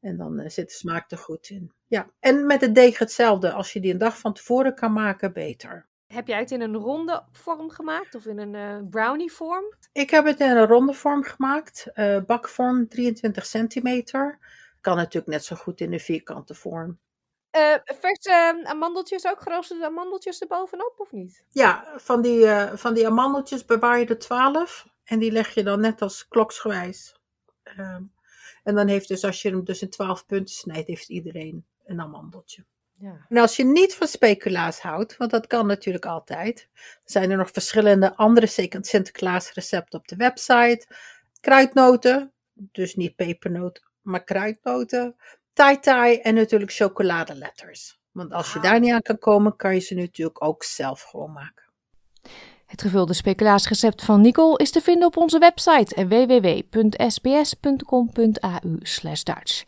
En dan uh, zit de smaak er goed in. Ja, en met het deeg hetzelfde. Als je die een dag van tevoren kan maken, beter. Heb jij het in een ronde vorm gemaakt of in een uh, brownie vorm? Ik heb het in een ronde vorm gemaakt. Uh, bakvorm 23 centimeter. Kan natuurlijk net zo goed in een vierkante vorm. Uh, verse amandeltjes, ook geroosterde amandeltjes erbovenop of niet? Ja, van die, van die amandeltjes bewaar je er 12. En die leg je dan net als kloksgewijs. Ehm, en dan heeft dus, als je hem dus in 12 punten snijdt, heeft iedereen een amandeltje. Ja. En als je niet van speculaas houdt, want dat kan natuurlijk altijd, zijn er nog verschillende andere Sinterklaas recepten op de website. Kruidnoten, dus niet pepernoten, maar kruidnoten. Tai tai en natuurlijk chocoladeletters. Want als je daar niet aan kan komen, kan je ze natuurlijk ook zelf gewoon maken. Het gevulde speculaasrecept van Nicole is te vinden op onze website www.sbs.com.au Dutch.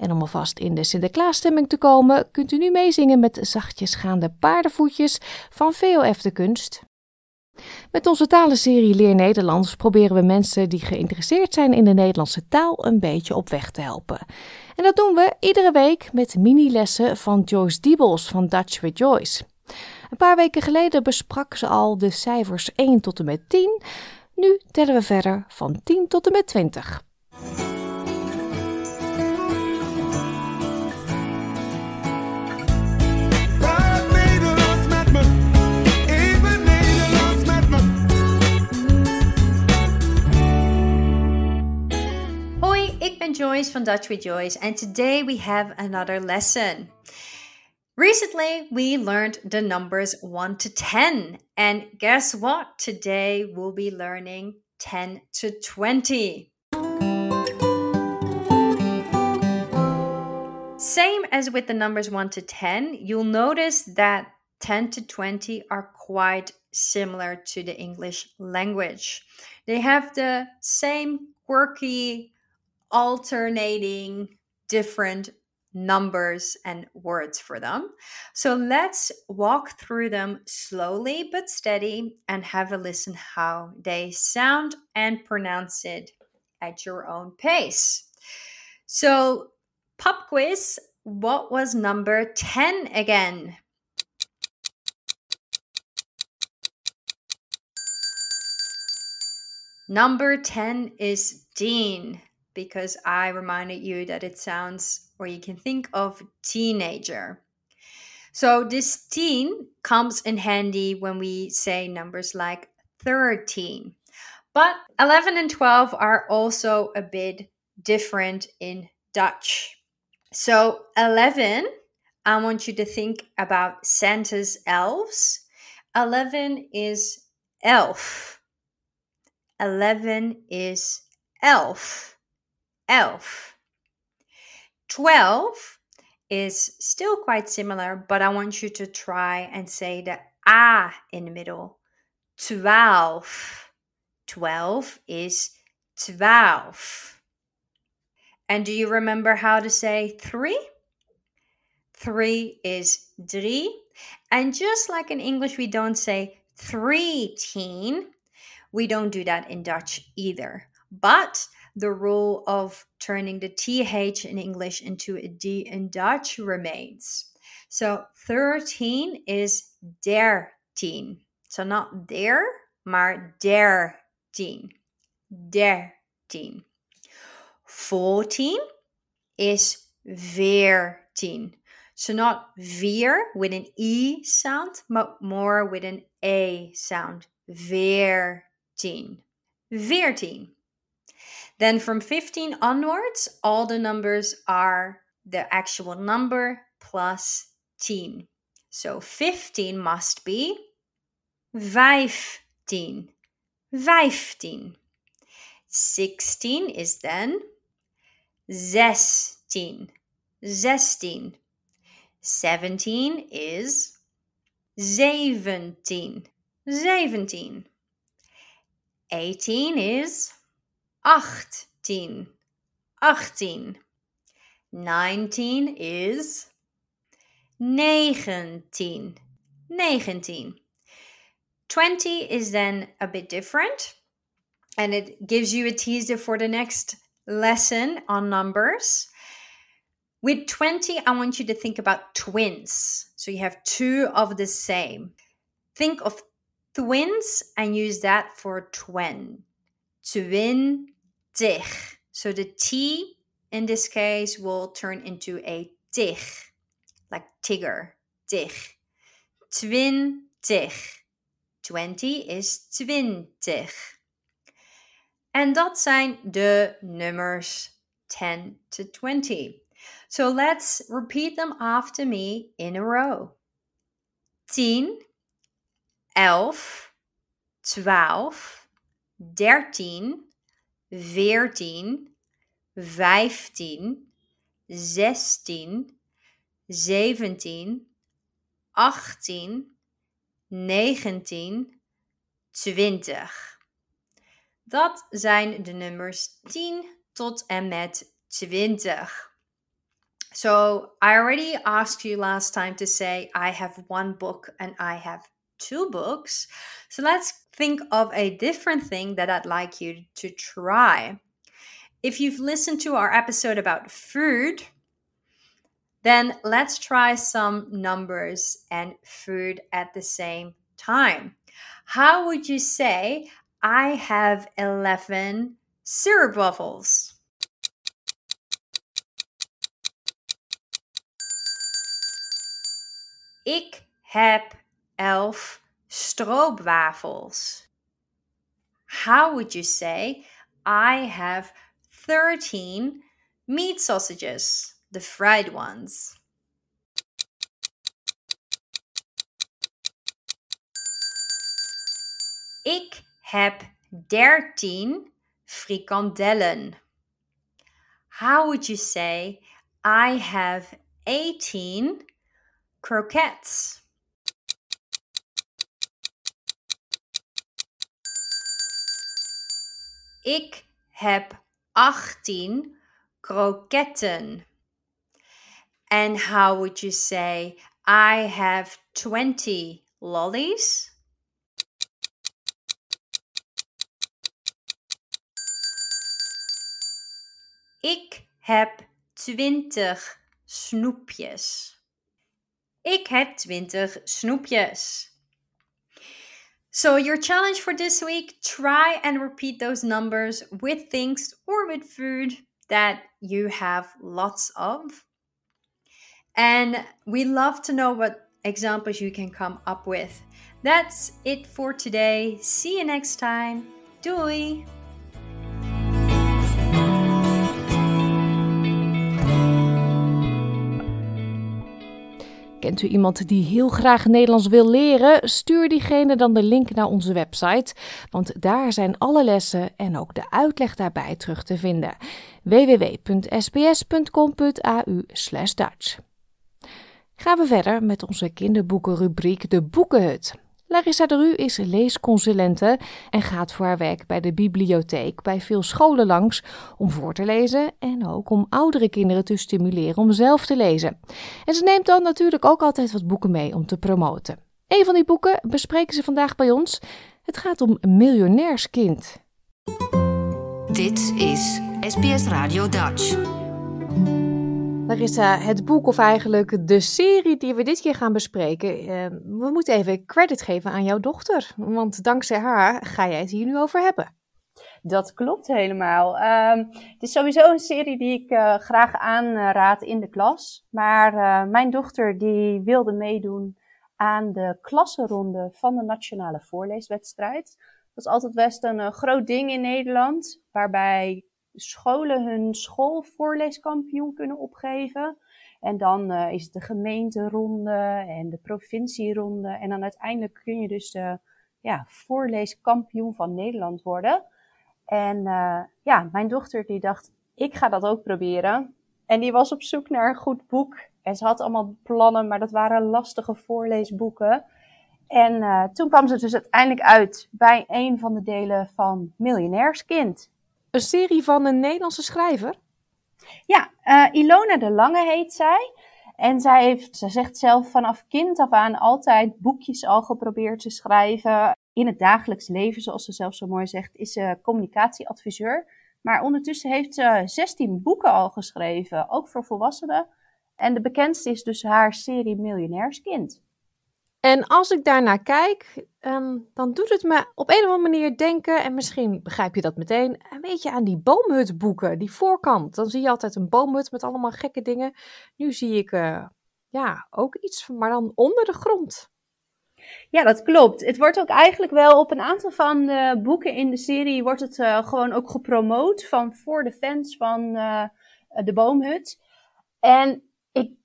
En om alvast in de Sinterklaasstemming te komen, kunt u nu meezingen met zachtjes gaande paardenvoetjes van VOF de Kunst. Met onze talenserie Leer Nederlands proberen we mensen die geïnteresseerd zijn in de Nederlandse taal een beetje op weg te helpen. En dat doen we iedere week met mini-lessen van Joyce Diebels van Dutch with Joyce. Een paar weken geleden besprak ze al de cijfers 1 tot en met 10. Nu tellen we verder van 10 tot en met 20. Ik ben Joyce van Dutch with Joyce and today we have another lesson. Recently, we learned the numbers 1 to 10. And guess what? Today we'll be learning 10 to 20. Same as with the numbers 1 to 10, you'll notice that 10 to 20 are quite similar to the English language. They have the same quirky, alternating, different numbers and words for them. So let's walk through them slowly but steady and have a listen how they sound and pronounce it at your own pace. So, pop quiz what was number 10 again? Number 10 is Dean because I reminded you that it sounds or you can think of teenager. So this teen comes in handy when we say numbers like 13. But 11 and 12 are also a bit different in Dutch. So 11, I want you to think about Santa's elves. 11 is elf. 11 is elf. Elf. 12 is still quite similar, but I want you to try and say the A in the middle. 12. 12 is 12. And do you remember how to say 3? 3 is 3. And just like in English, we don't say three teen, we don't do that in Dutch either. But the rule of turning the TH in English into a D in Dutch remains. So 13 is dertien. So not der, maar dertien. Dertien. 14 is veertien. So not veer with an E sound, but more with an A sound. Veertien. Veertien. Then from 15 onwards, all the numbers are the actual number plus 10. So 15 must be 15. 15. 16 is then 16. 16. 17 is 17. 17. 18 is 18. 18. 19 is 19. 19. 20 is then a bit different and it gives you a teaser for the next lesson on numbers. With 20, I want you to think about twins. So you have two of the same. Think of twins and use that for twin. Twintig. So the T in this case will turn into a tig, like tigger, tig. Twintig. 20 is twintig. En dat zijn de nummers 10 to 20. So let's repeat them after me in a row. 10, 11, 12, 13, 14, 15, 16, 17, 18, 19, 20. Dat zijn de nummers 10 tot en met 20. So I already asked you last time to say, I have one book and I have two books. So let's think of a different thing that I'd like you to try. If you've listened to our episode about food, then let's try some numbers and food at the same time. How would you say, I have 11 syrup waffles? Ik heb elf stroopwafels. How would you say, I have 13 meat sausages, the fried ones? Ik heb 13 frikandellen. How would you say, I have 18 croquettes? Ik heb 18 kroketten. And how would you say, I have 20 lollies? Ik heb 20 snoepjes. Ik heb 20 snoepjes. So, your challenge for this week try and repeat those numbers with things or with food that you have lots of. And we love to know what examples you can come up with. That's it for today. See you next time. Doei! Kent u iemand die heel graag Nederlands wil leren? Stuur diegene dan de link naar onze website, want daar zijn alle lessen en ook de uitleg daarbij terug te vinden. www.sbs.com.au/dutch. Gaan we verder met onze kinderboekenrubriek De Boekenhut. Larissa de Ru is leesconsulente en gaat voor haar werk bij de bibliotheek bij veel scholen langs om voor te lezen en ook om oudere kinderen te stimuleren om zelf te lezen. En ze neemt dan natuurlijk ook altijd wat boeken mee om te promoten. Een van die boeken bespreken ze vandaag bij ons. Het gaat om Miljonairskind. Dit is SBS Radio Dutch. Larissa, het boek of eigenlijk de serie die we dit keer gaan bespreken. Uh, we moeten even credit geven aan jouw dochter. Want dankzij haar ga jij het hier nu over hebben. Dat klopt helemaal. Uh, het is sowieso een serie die ik uh, graag aanraad in de klas. Maar uh, mijn dochter die wilde meedoen aan de klassenronde van de Nationale Voorleeswedstrijd. Dat is altijd best een groot ding in Nederland. Waarbij scholen hun schoolvoorleeskampioen kunnen opgeven. En dan uh, is het de gemeenteronde en de provincieronde. En dan uiteindelijk kun je dus de ja, voorleeskampioen van Nederland worden. En uh, ja, mijn dochter die dacht, ik ga dat ook proberen. En die was op zoek naar een goed boek. En ze had allemaal plannen, maar dat waren lastige voorleesboeken. En uh, toen kwam ze dus uiteindelijk uit bij een van de delen van Miljonairskind. Een serie van een Nederlandse schrijver? Ja, uh, Ilona de Lange heet zij. En zij heeft, ze zegt zelf vanaf kind af aan altijd boekjes al geprobeerd te schrijven. In het dagelijks leven, zoals ze zelf zo mooi zegt, is ze communicatieadviseur. Maar ondertussen heeft ze 16 boeken al geschreven, ook voor volwassenen. En de bekendste is dus haar serie Miljonairskind. En als ik daarnaar kijk, um, dan doet het me op een of andere manier denken, en misschien begrijp je dat meteen, een beetje aan die boomhutboeken, die voorkant. Dan zie je altijd een boomhut met allemaal gekke dingen. Nu zie ik uh, ja, ook iets, maar dan onder de grond. Ja, dat klopt. Het wordt ook eigenlijk wel op een aantal van de boeken in de serie wordt het uh, gewoon ook gepromoot van voor de fans van uh, de boomhut. En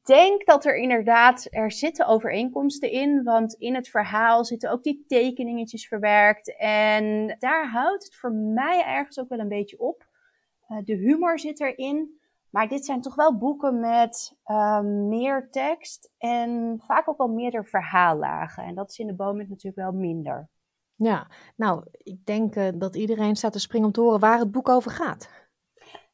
denk dat er inderdaad, er zitten overeenkomsten in, want in het verhaal zitten ook die tekeningetjes verwerkt. En daar houdt het voor mij ergens ook wel een beetje op. Uh, de humor zit erin, maar dit zijn toch wel boeken met uh, meer tekst en vaak ook wel meerdere verhaallagen. En dat is in de boom natuurlijk wel minder. Ja, nou, ik denk uh, dat iedereen staat te springen om te horen waar het boek over gaat.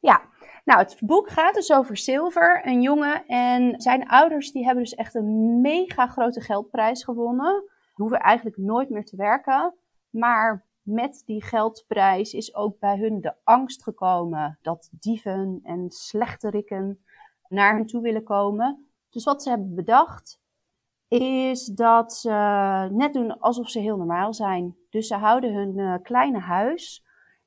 Ja, nou, het boek gaat dus over Silver, een jongen. En zijn ouders die hebben dus echt een mega grote geldprijs gewonnen. Hoeven eigenlijk nooit meer te werken. Maar met die geldprijs is ook bij hun de angst gekomen dat dieven en slechterikken naar hen toe willen komen. Dus wat ze hebben bedacht is dat ze net doen alsof ze heel normaal zijn. Dus ze houden hun uh, kleine huis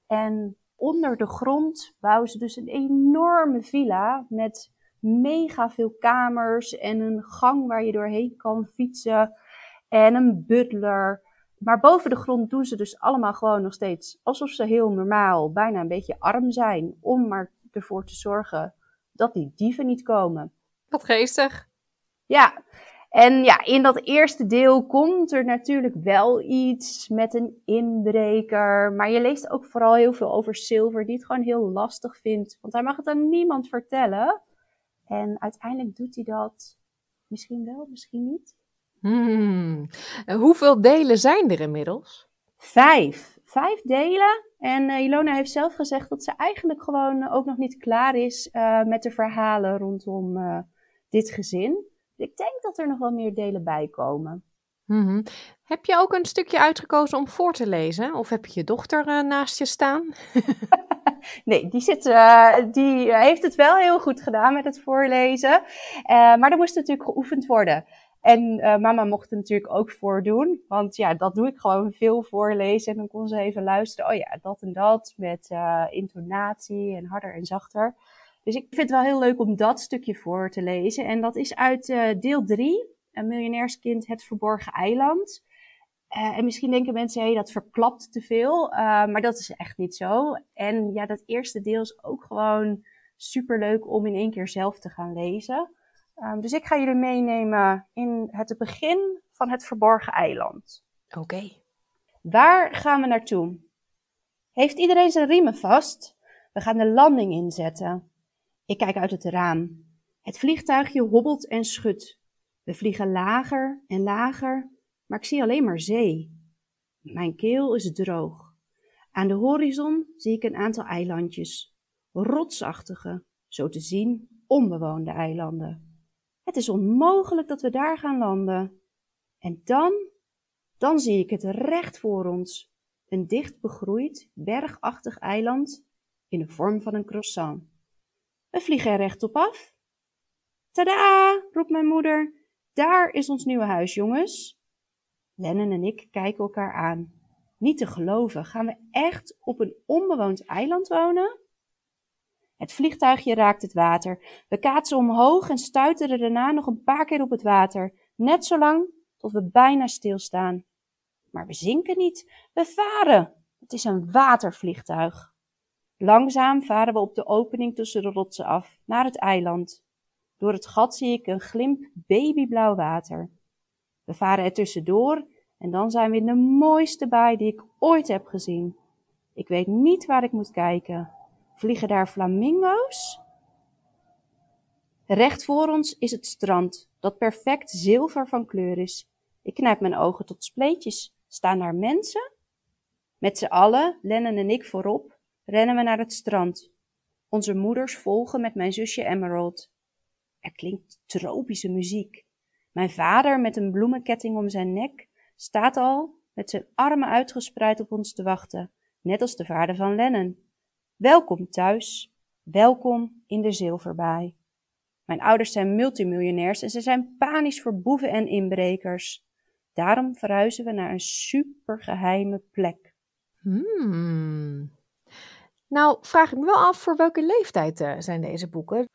en onder de grond bouwen ze dus een enorme villa met mega veel kamers en een gang waar je doorheen kan fietsen en een butler. Maar boven de grond doen ze dus allemaal gewoon nog steeds alsof ze heel normaal, bijna een beetje arm zijn, om maar ervoor te zorgen dat die dieven niet komen. Wat geestig. Ja, en ja, in dat eerste deel komt er natuurlijk wel iets met een inbreker. Maar je leest ook vooral heel veel over Silver, die het gewoon heel lastig vindt. Want hij mag het aan niemand vertellen. En uiteindelijk doet hij dat misschien wel, misschien niet. Hmm. Hoeveel delen zijn er inmiddels? Vijf. Vijf delen. En uh, Ilona heeft zelf gezegd dat ze eigenlijk gewoon ook nog niet klaar is uh, met de verhalen rondom uh, dit gezin. Ik denk dat er nog wel meer delen bij komen. Mm-hmm. Heb je ook een stukje uitgekozen om voor te lezen? Of heb je je dochter uh, naast je staan? nee, die, zit, uh, die heeft het wel heel goed gedaan met het voorlezen. Uh, maar er moest natuurlijk geoefend worden. En mama mocht er natuurlijk ook voordoen. Want ja, dat doe ik gewoon veel voorlezen. En dan kon ze even luisteren. Oh ja, dat en dat. Met intonatie en harder en zachter. Dus ik vind het wel heel leuk om dat stukje voor te lezen. En dat is uit uh, deel 3, een miljonairskind, het verborgen eiland. Uh, en misschien denken mensen, hé, hey, dat verklapt te veel. Uh, maar dat is echt niet zo. En ja, dat eerste deel is ook gewoon super leuk om in één keer zelf te gaan lezen. Um, dus ik ga jullie meenemen in het begin van het verborgen eiland. Oké. Okay. Waar gaan we naartoe? Heeft iedereen zijn riemen vast? We gaan de landing inzetten. Ik kijk uit het raam. Het vliegtuigje hobbelt en schudt. We vliegen lager en lager, maar ik zie alleen maar zee. Mijn keel is droog. Aan de horizon zie ik een aantal eilandjes. Rotsachtige, zo te zien onbewoonde eilanden. Het is onmogelijk dat we daar gaan landen. En dan, dan zie ik het recht voor ons. Een dicht begroeid, bergachtig eiland in de vorm van een croissant. We vliegen er rechtop af. Tada, roept mijn moeder. Daar is ons nieuwe huis, jongens. Lennon en ik kijken elkaar aan. Niet te geloven, gaan we echt op een onbewoond eiland wonen? Het vliegtuigje raakt het water. We kaatsen omhoog en stuiteren daarna nog een paar keer op het water. Net zo lang tot we bijna stilstaan. Maar we zinken niet, we varen. Het is een watervliegtuig. Langzaam varen we op de opening tussen de rotsen af, naar het eiland. Door het gat zie ik een glimp babyblauw water. We varen er tussendoor en dan zijn we in de mooiste baai die ik ooit heb gezien. Ik weet niet waar ik moet kijken. Vliegen daar flamingo's? Recht voor ons is het strand, dat perfect zilver van kleur is. Ik knijp mijn ogen tot spleetjes. Staan daar mensen? Met z'n allen, Lennon en ik voorop, rennen we naar het strand. Onze moeders volgen met mijn zusje Emerald. Er klinkt tropische muziek. Mijn vader, met een bloemenketting om zijn nek, staat al met zijn armen uitgespreid op ons te wachten, net als de vader van Lennon. Welkom thuis, welkom in de zilverbaai. Mijn ouders zijn multimiljonairs en ze zijn panisch voor boeven en inbrekers. Daarom verhuizen we naar een supergeheime plek. Hmm. Nou, vraag ik me wel af voor welke leeftijd uh, zijn deze boeken?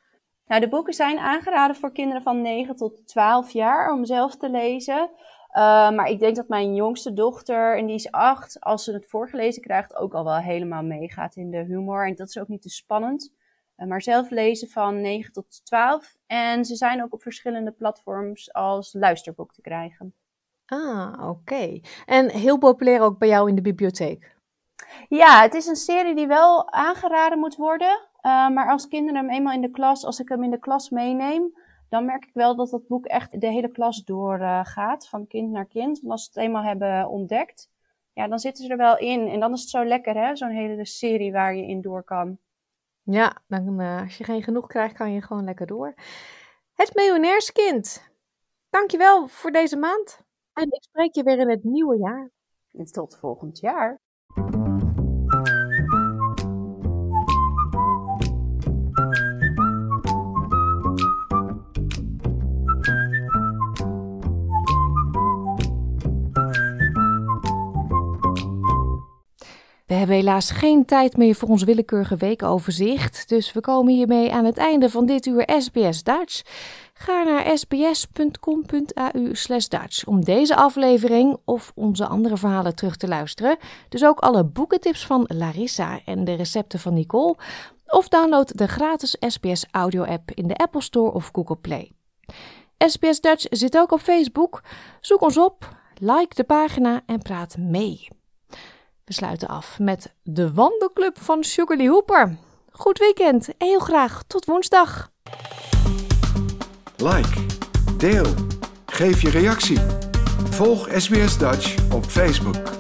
Nou, de boeken zijn aangeraden voor kinderen van 9 tot 12 jaar om zelf te lezen. Uh, maar ik denk dat mijn jongste dochter, en die is 8, als ze het voorgelezen krijgt, ook al wel helemaal meegaat in de humor. En dat is ook niet te spannend. Uh, maar zelf lezen van 9 tot 12. En ze zijn ook op verschillende platforms als luisterboek te krijgen. Ah, oké. Okay. En heel populair ook bij jou in de bibliotheek? Ja, het is een serie die wel aangeraden moet worden. Uh, maar als kinderen hem eenmaal in de klas, als ik hem in de klas meeneem, dan merk ik wel dat dat boek echt de hele klas doorgaat, uh, van kind naar kind. En als ze het eenmaal hebben ontdekt, ja, dan zitten ze er wel in. En dan is het zo lekker, hè, zo'n hele serie waar je in door kan. Ja, dan, uh, als je geen genoeg krijgt, kan je gewoon lekker door. Het miljonairskind. Dankjewel voor deze maand. En ik spreek je weer in het nieuwe jaar. En tot volgend jaar. We hebben helaas geen tijd meer voor ons willekeurige weekoverzicht, dus we komen hiermee aan het einde van dit uur SBS Dutch. Ga naar sbs.com.au Dutch om deze aflevering of onze andere verhalen terug te luisteren. Dus ook alle boekentips van Larissa en de recepten van Nicole. Of download de gratis SBS audio app in de Apple Store of Google Play. SBS Dutch zit ook op Facebook. Zoek ons op, like de pagina en praat mee. We sluiten af met de wandelclub van Sugarly Hooper. Goed weekend en heel graag tot woensdag. Like, deel, geef je reactie. Volg SBS Dutch op Facebook.